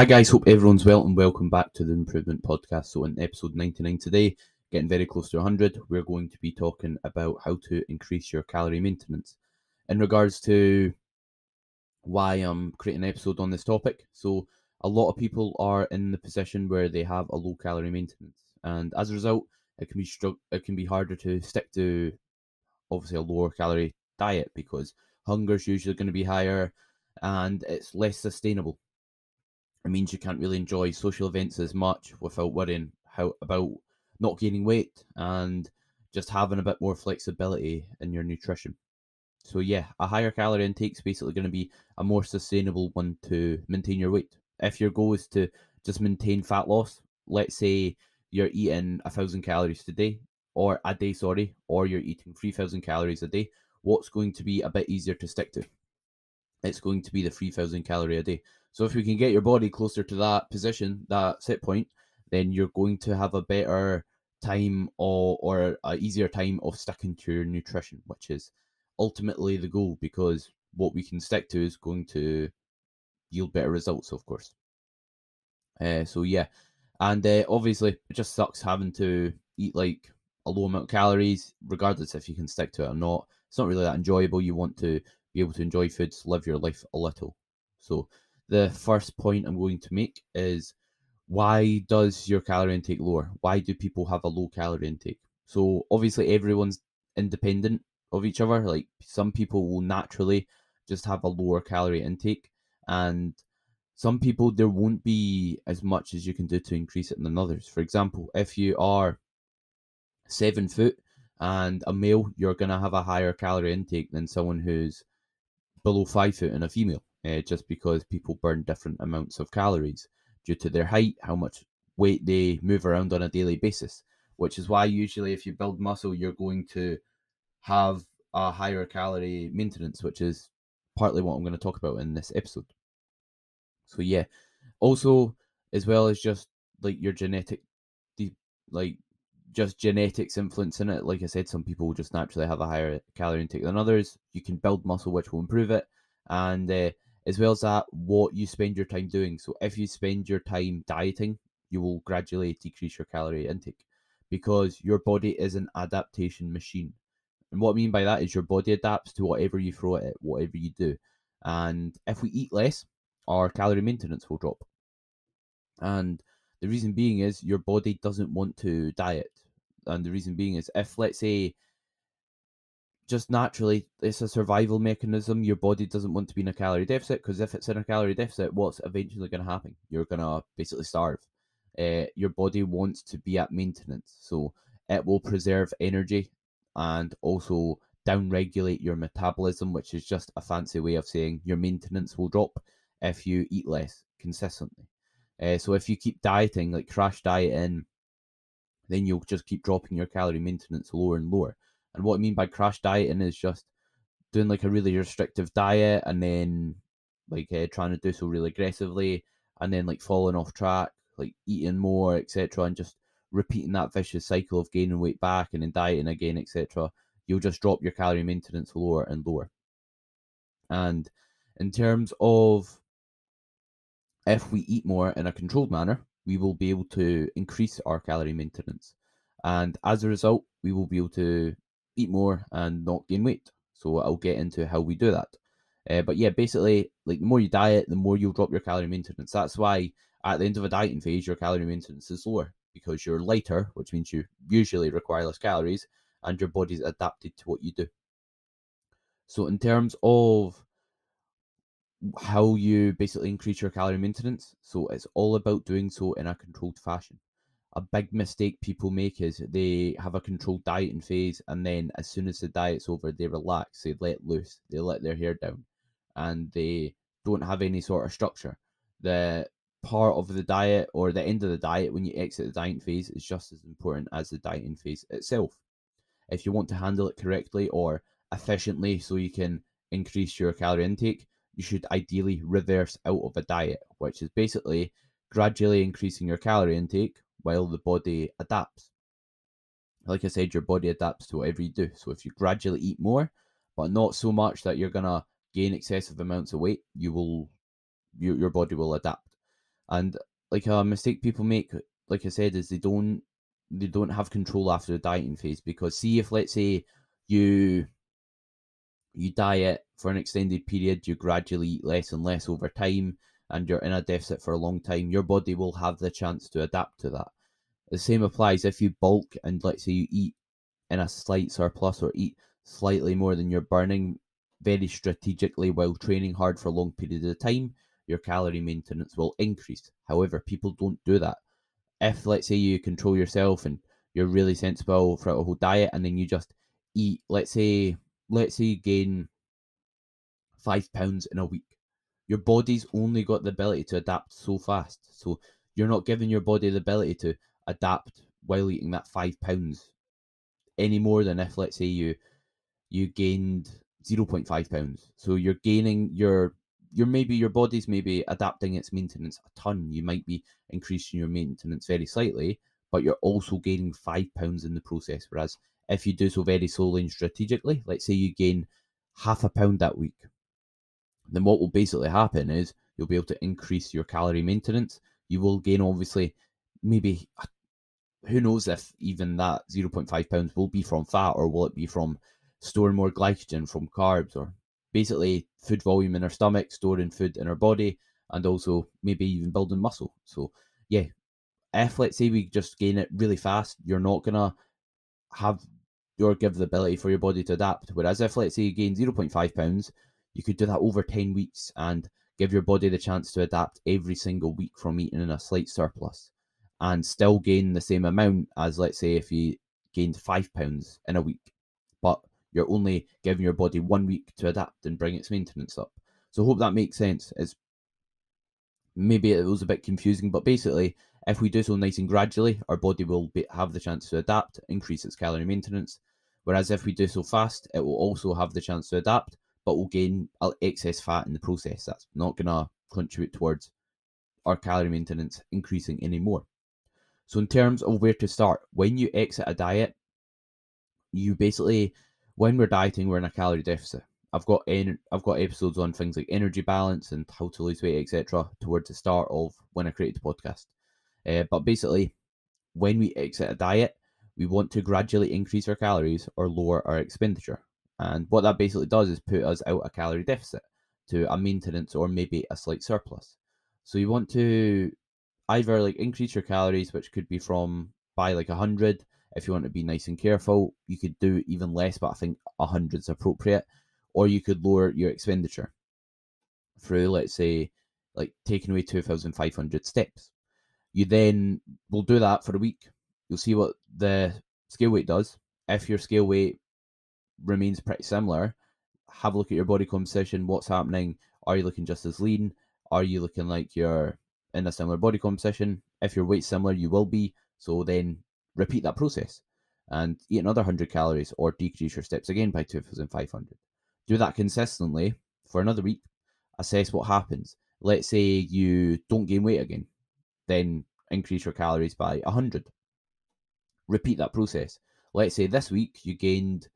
Hi guys, hope everyone's well and welcome back to the Improvement Podcast. So in episode 99 today, getting very close to 100, we're going to be talking about how to increase your calorie maintenance. In regards to why I'm creating an episode on this topic, so a lot of people are in the position where they have a low calorie maintenance, and as a result, it can be it can be harder to stick to obviously a lower calorie diet because hunger is usually going to be higher and it's less sustainable it means you can't really enjoy social events as much without worrying how about not gaining weight and just having a bit more flexibility in your nutrition. So yeah, a higher calorie intake is basically going to be a more sustainable one to maintain your weight. If your goal is to just maintain fat loss, let's say you're eating a thousand calories today or a day, sorry, or you're eating three thousand calories a day, what's going to be a bit easier to stick to? It's going to be the three thousand calorie a day. So if we can get your body closer to that position, that set point, then you're going to have a better time or or a easier time of sticking to your nutrition, which is ultimately the goal because what we can stick to is going to yield better results, of course. Uh, so yeah, and uh, obviously it just sucks having to eat like a low amount of calories, regardless if you can stick to it or not. It's not really that enjoyable. You want to be able to enjoy foods, live your life a little. So the first point I'm going to make is why does your calorie intake lower? Why do people have a low calorie intake? So obviously everyone's independent of each other. Like some people will naturally just have a lower calorie intake and some people there won't be as much as you can do to increase it than others. For example, if you are seven foot and a male, you're gonna have a higher calorie intake than someone who's below five foot and a female uh, just because people burn different amounts of calories due to their height, how much weight they move around on a daily basis. Which is why usually, if you build muscle, you're going to have a higher calorie maintenance, which is partly what I'm going to talk about in this episode. So yeah, also as well as just like your genetic, like just genetics influencing it. Like I said, some people just naturally have a higher calorie intake than others. You can build muscle, which will improve it, and uh, as well as that, what you spend your time doing. So if you spend your time dieting, you will gradually decrease your calorie intake because your body is an adaptation machine. And what I mean by that is your body adapts to whatever you throw at it, whatever you do. And if we eat less, our calorie maintenance will drop. And the reason being is your body doesn't want to diet. And the reason being is if, let's say, just naturally it's a survival mechanism. Your body doesn't want to be in a calorie deficit because if it's in a calorie deficit, what's eventually going to happen? You're going to basically starve. Uh, your body wants to be at maintenance, so it will preserve energy and also downregulate your metabolism, which is just a fancy way of saying your maintenance will drop if you eat less consistently. Uh, so if you keep dieting, like crash dieting, then you'll just keep dropping your calorie maintenance lower and lower. And what I mean by crash dieting is just doing like a really restrictive diet and then like uh, trying to do so really aggressively and then like falling off track, like eating more, etc., and just repeating that vicious cycle of gaining weight back and then dieting again, etc. You'll just drop your calorie maintenance lower and lower. And in terms of if we eat more in a controlled manner, we will be able to increase our calorie maintenance. And as a result, we will be able to eat more and not gain weight. So I'll get into how we do that. Uh, but yeah, basically, like the more you diet, the more you'll drop your calorie maintenance. That's why at the end of a dieting phase, your calorie maintenance is lower because you're lighter, which means you usually require less calories, and your body's adapted to what you do. So, in terms of how you basically increase your calorie maintenance, so it's all about doing so in a controlled fashion a big mistake people make is they have a controlled dieting phase and then as soon as the diet's over they relax they let loose they let their hair down and they don't have any sort of structure. The part of the diet or the end of the diet when you exit the dieting phase is just as important as the dieting phase itself. If you want to handle it correctly or efficiently so you can increase your calorie intake you should ideally reverse out of a diet which is basically gradually increasing your calorie intake while the body adapts. Like I said, your body adapts to whatever you do. So if you gradually eat more, but not so much that you're gonna gain excessive amounts of weight, you will your your body will adapt. And like a mistake people make, like I said, is they don't they don't have control after the dieting phase because see if let's say you you diet for an extended period, you gradually eat less and less over time, and you're in a deficit for a long time, your body will have the chance to adapt to that. The same applies if you bulk and let's say you eat in a slight surplus or eat slightly more than you're burning very strategically while training hard for long period of time, your calorie maintenance will increase. However, people don't do that. If let's say you control yourself and you're really sensible throughout a whole diet and then you just eat, let's say let's say you gain five pounds in a week. Your body's only got the ability to adapt so fast. So you're not giving your body the ability to adapt while eating that five pounds any more than if let's say you you gained 0.5 pounds. So you're gaining your your maybe your body's maybe adapting its maintenance a ton. You might be increasing your maintenance very slightly, but you're also gaining five pounds in the process. Whereas if you do so very slowly and strategically, let's say you gain half a pound that week, then what will basically happen is you'll be able to increase your calorie maintenance. You will gain obviously maybe who knows if even that 0.5 pounds will be from fat or will it be from storing more glycogen from carbs or basically food volume in our stomach, storing food in our body, and also maybe even building muscle. So, yeah, if let's say we just gain it really fast, you're not gonna have or give the ability for your body to adapt. Whereas if let's say you gain 0.5 pounds, you could do that over 10 weeks and give your body the chance to adapt every single week from eating in a slight surplus and still gain the same amount as let's say if you gained five pounds in a week. But you're only giving your body one week to adapt and bring its maintenance up. So hope that makes sense. It's maybe it was a bit confusing, but basically, if we do so nice and gradually, our body will be, have the chance to adapt, increase its calorie maintenance. Whereas if we do so fast, it will also have the chance to adapt, but we'll gain excess fat in the process. That's not going to contribute towards our calorie maintenance increasing anymore. So, in terms of where to start, when you exit a diet, you basically when we're dieting, we're in a calorie deficit. I've got en- I've got episodes on things like energy balance and how to lose weight, etc. Towards the start of when I created the podcast. Uh, but basically, when we exit a diet, we want to gradually increase our calories or lower our expenditure. And what that basically does is put us out a calorie deficit to a maintenance or maybe a slight surplus. So you want to either like increase your calories, which could be from by like a hundred if you want to be nice and careful, you could do even less, but I think 100 is appropriate. Or you could lower your expenditure through, let's say, like taking away 2,500 steps. You then will do that for a week. You'll see what the scale weight does. If your scale weight remains pretty similar, have a look at your body composition. What's happening? Are you looking just as lean? Are you looking like you're in a similar body composition? If your weight's similar, you will be. So then repeat that process and eat another 100 calories or decrease your steps again by 2500 do that consistently for another week assess what happens let's say you don't gain weight again then increase your calories by 100 repeat that process let's say this week you gained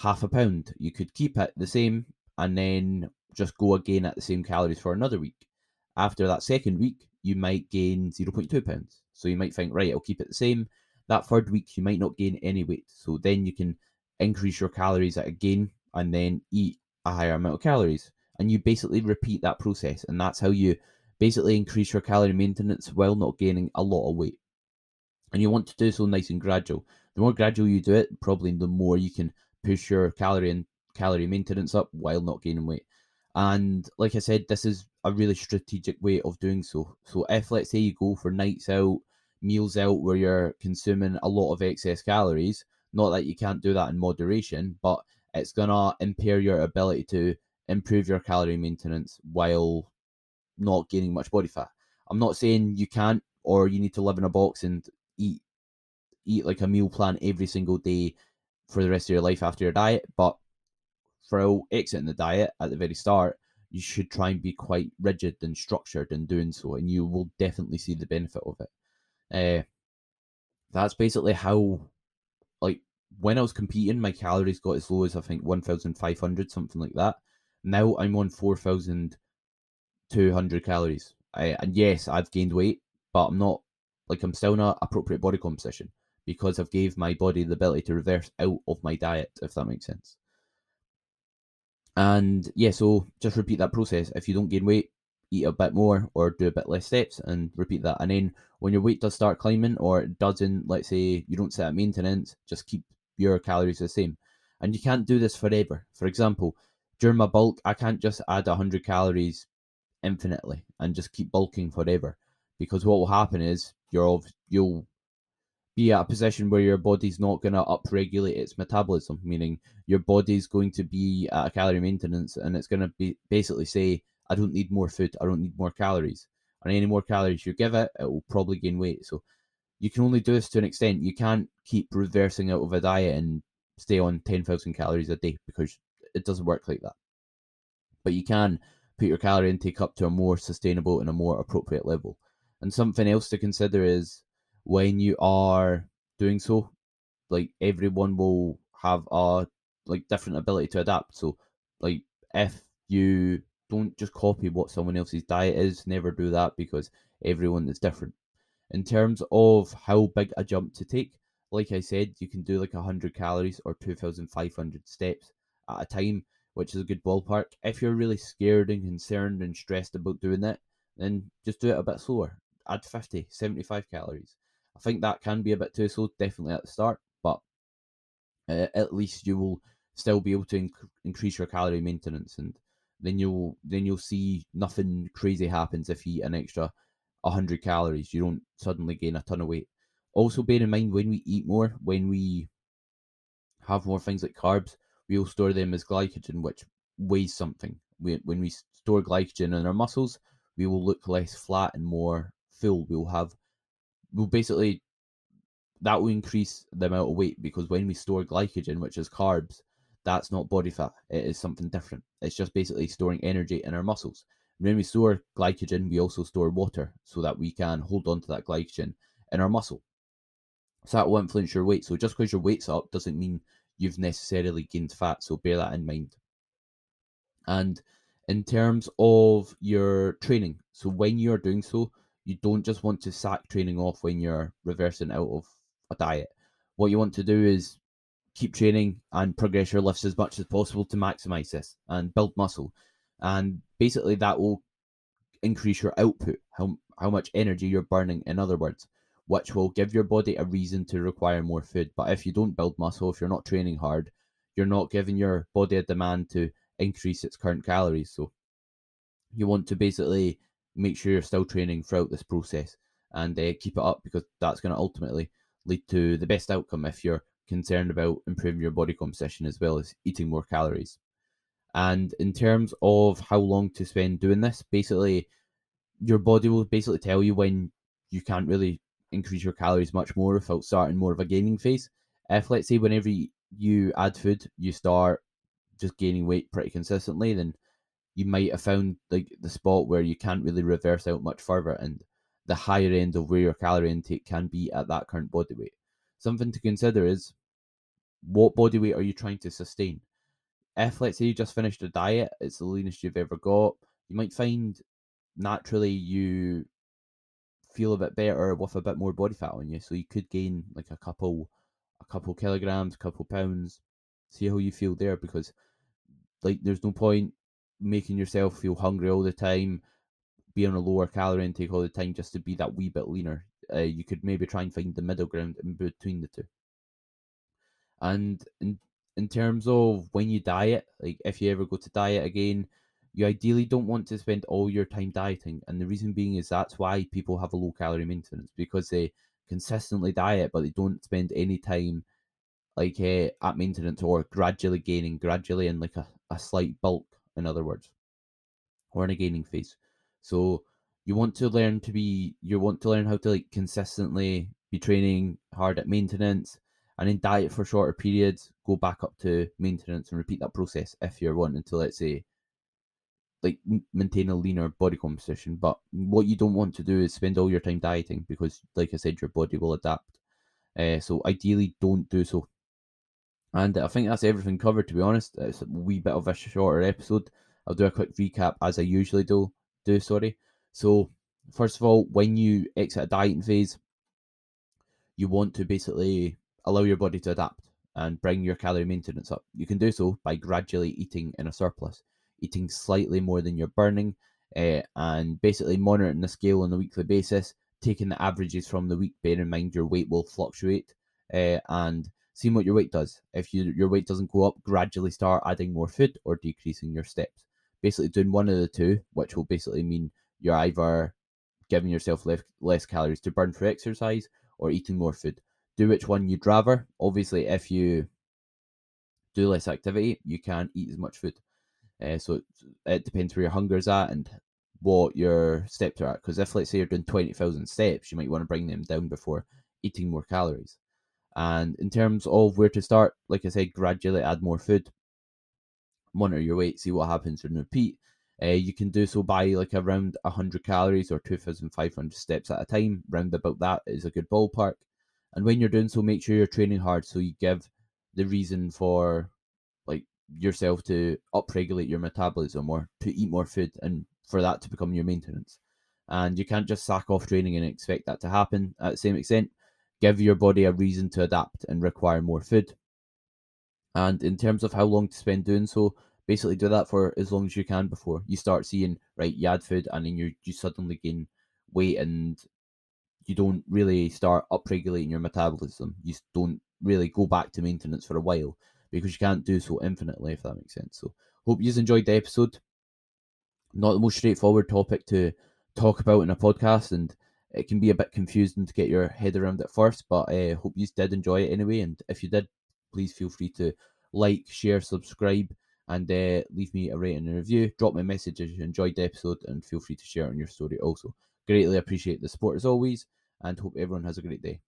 half a pound you could keep it the same and then just go again at the same calories for another week after that second week you might gain 0.2 pounds so you might think right i'll keep it the same that third week you might not gain any weight. So then you can increase your calories again and then eat a higher amount of calories. And you basically repeat that process. And that's how you basically increase your calorie maintenance while not gaining a lot of weight. And you want to do so nice and gradual. The more gradual you do it, probably the more you can push your calorie and calorie maintenance up while not gaining weight. And like I said, this is a really strategic way of doing so. So if let's say you go for nights out meals out where you're consuming a lot of excess calories. Not that you can't do that in moderation, but it's gonna impair your ability to improve your calorie maintenance while not gaining much body fat. I'm not saying you can't or you need to live in a box and eat eat like a meal plan every single day for the rest of your life after your diet, but for exiting the diet at the very start, you should try and be quite rigid and structured in doing so, and you will definitely see the benefit of it. Uh, that's basically how, like, when I was competing, my calories got as low as I think 1,500, something like that. Now I'm on 4,200 calories. I, and yes, I've gained weight, but I'm not like I'm still not appropriate body composition because I've gave my body the ability to reverse out of my diet, if that makes sense. And yeah, so just repeat that process. If you don't gain weight, eat a bit more or do a bit less steps and repeat that. And then when your weight does start climbing or it doesn't, let's say you don't set at maintenance, just keep your calories the same. And you can't do this forever. For example, during my bulk, I can't just add 100 calories infinitely and just keep bulking forever. Because what will happen is you're you'll be at a position where your body's not going to upregulate its metabolism, meaning your body's going to be at a calorie maintenance and it's going to be basically say, I don't need more food, I don't need more calories. And any more calories you give it, it will probably gain weight. So you can only do this to an extent. You can't keep reversing out of a diet and stay on 10,000 calories a day because it doesn't work like that. But you can put your calorie intake up to a more sustainable and a more appropriate level. And something else to consider is when you are doing so, like everyone will have a like different ability to adapt. So like if you don't just copy what someone else's diet is, never do that because everyone is different. In terms of how big a jump to take, like I said, you can do like 100 calories or 2,500 steps at a time, which is a good ballpark. If you're really scared and concerned and stressed about doing that, then just do it a bit slower. Add 50, 75 calories. I think that can be a bit too slow, definitely at the start, but uh, at least you will still be able to inc- increase your calorie maintenance, and then you'll then you'll see nothing crazy happens if you eat an extra 100 calories. You don't suddenly gain a ton of weight. Also, bear in mind when we eat more, when we have more things like carbs, we'll store them as glycogen, which weighs something. We, when we store glycogen in our muscles, we will look less flat and more full. We'll have will basically that will increase the amount of weight because when we store glycogen, which is carbs, that's not body fat. It is something different. It's just basically storing energy in our muscles. When we store glycogen, we also store water so that we can hold on to that glycogen in our muscle. So that will influence your weight. So just because your weight's up doesn't mean you've necessarily gained fat. So bear that in mind. And in terms of your training, so when you're doing so, you don't just want to sack training off when you're reversing out of a diet. What you want to do is keep training and progress your lifts as much as possible to maximize this and build muscle. And basically, that will increase your output, how, how much energy you're burning, in other words, which will give your body a reason to require more food. But if you don't build muscle, if you're not training hard, you're not giving your body a demand to increase its current calories. So you want to basically make sure you're still training throughout this process and uh, keep it up because that's going to ultimately lead to the best outcome if you're concerned about improving your body composition as well as eating more calories. And in terms of how long to spend doing this, basically, your body will basically tell you when you can't really increase your calories much more without starting more of a gaining phase. If, let's say, whenever you add food, you start just gaining weight pretty consistently, then you might have found like the spot where you can't really reverse out much further and the higher end of where your calorie intake can be at that current body weight. Something to consider is what body weight are you trying to sustain? If let's say you just finished a diet, it's the leanest you've ever got, you might find naturally you feel a bit better with a bit more body fat on you. So you could gain like a couple a couple kilograms, a couple pounds. See how you feel there because like there's no point making yourself feel hungry all the time, be on a lower calorie intake all the time just to be that wee bit leaner. Uh, you could maybe try and find the middle ground in between the two. And in in terms of when you diet, like if you ever go to diet again, you ideally don't want to spend all your time dieting. And the reason being is that's why people have a low calorie maintenance because they consistently diet, but they don't spend any time like uh, at maintenance or gradually gaining, gradually in like a, a slight bulk in other words, or in a gaining phase. So you want to learn to be, you want to learn how to like consistently be training hard at maintenance and then diet for shorter periods, go back up to maintenance and repeat that process if you're wanting to, let's say, like maintain a leaner body composition. But what you don't want to do is spend all your time dieting because, like I said, your body will adapt. Uh, so ideally, don't do so. And I think that's everything covered, to be honest. It's a wee bit of a shorter episode. I'll do a quick recap as I usually do. Do sorry. So first of all, when you exit a dieting phase, you want to basically allow your body to adapt and bring your calorie maintenance up. You can do so by gradually eating in a surplus, eating slightly more than you're burning, uh, and basically monitoring the scale on a weekly basis, taking the averages from the week. Bear in mind your weight will fluctuate, uh, and seeing what your weight does. If you, your weight doesn't go up, gradually start adding more food or decreasing your steps. Basically, doing one of the two, which will basically mean you're either giving yourself less, less calories to burn for exercise or eating more food. Do which one you'd rather. Obviously, if you do less activity, you can't eat as much food. Uh, so it, it depends where your hunger is at and what your steps are at. Because if, let's say, you're doing 20,000 steps, you might want to bring them down before eating more calories. And in terms of where to start, like I said, gradually add more food, monitor your weight, see what happens and repeat. Uh, you can do so by like around 100 calories or 2,500 steps at a time. Round about that is a good ballpark. And when you're doing so, make sure you're training hard so you give the reason for like yourself to upregulate your metabolism or to eat more food and for that to become your maintenance. And you can't just sack off training and expect that to happen at the same extent give your body a reason to adapt and require more food. And in terms of how long to spend doing so, basically do that for as long as you can before you start seeing right you add food and then you you suddenly gain weight and you don't really start upregulating your metabolism. You don't really go back to maintenance for a while because you can't do so infinitely, if that makes sense. So, hope you enjoyed the episode. Not the most straightforward topic to talk about in a podcast, and it can be a bit confusing to get your head around at first, but I uh, hope you did enjoy it anyway. And if you did, please feel free to like, share, subscribe, and uh, leave me a rating and review. Drop me a message if you enjoyed the episode, and feel free to share it on your story also. Greatly appreciate the support as always, and hope everyone has a great day.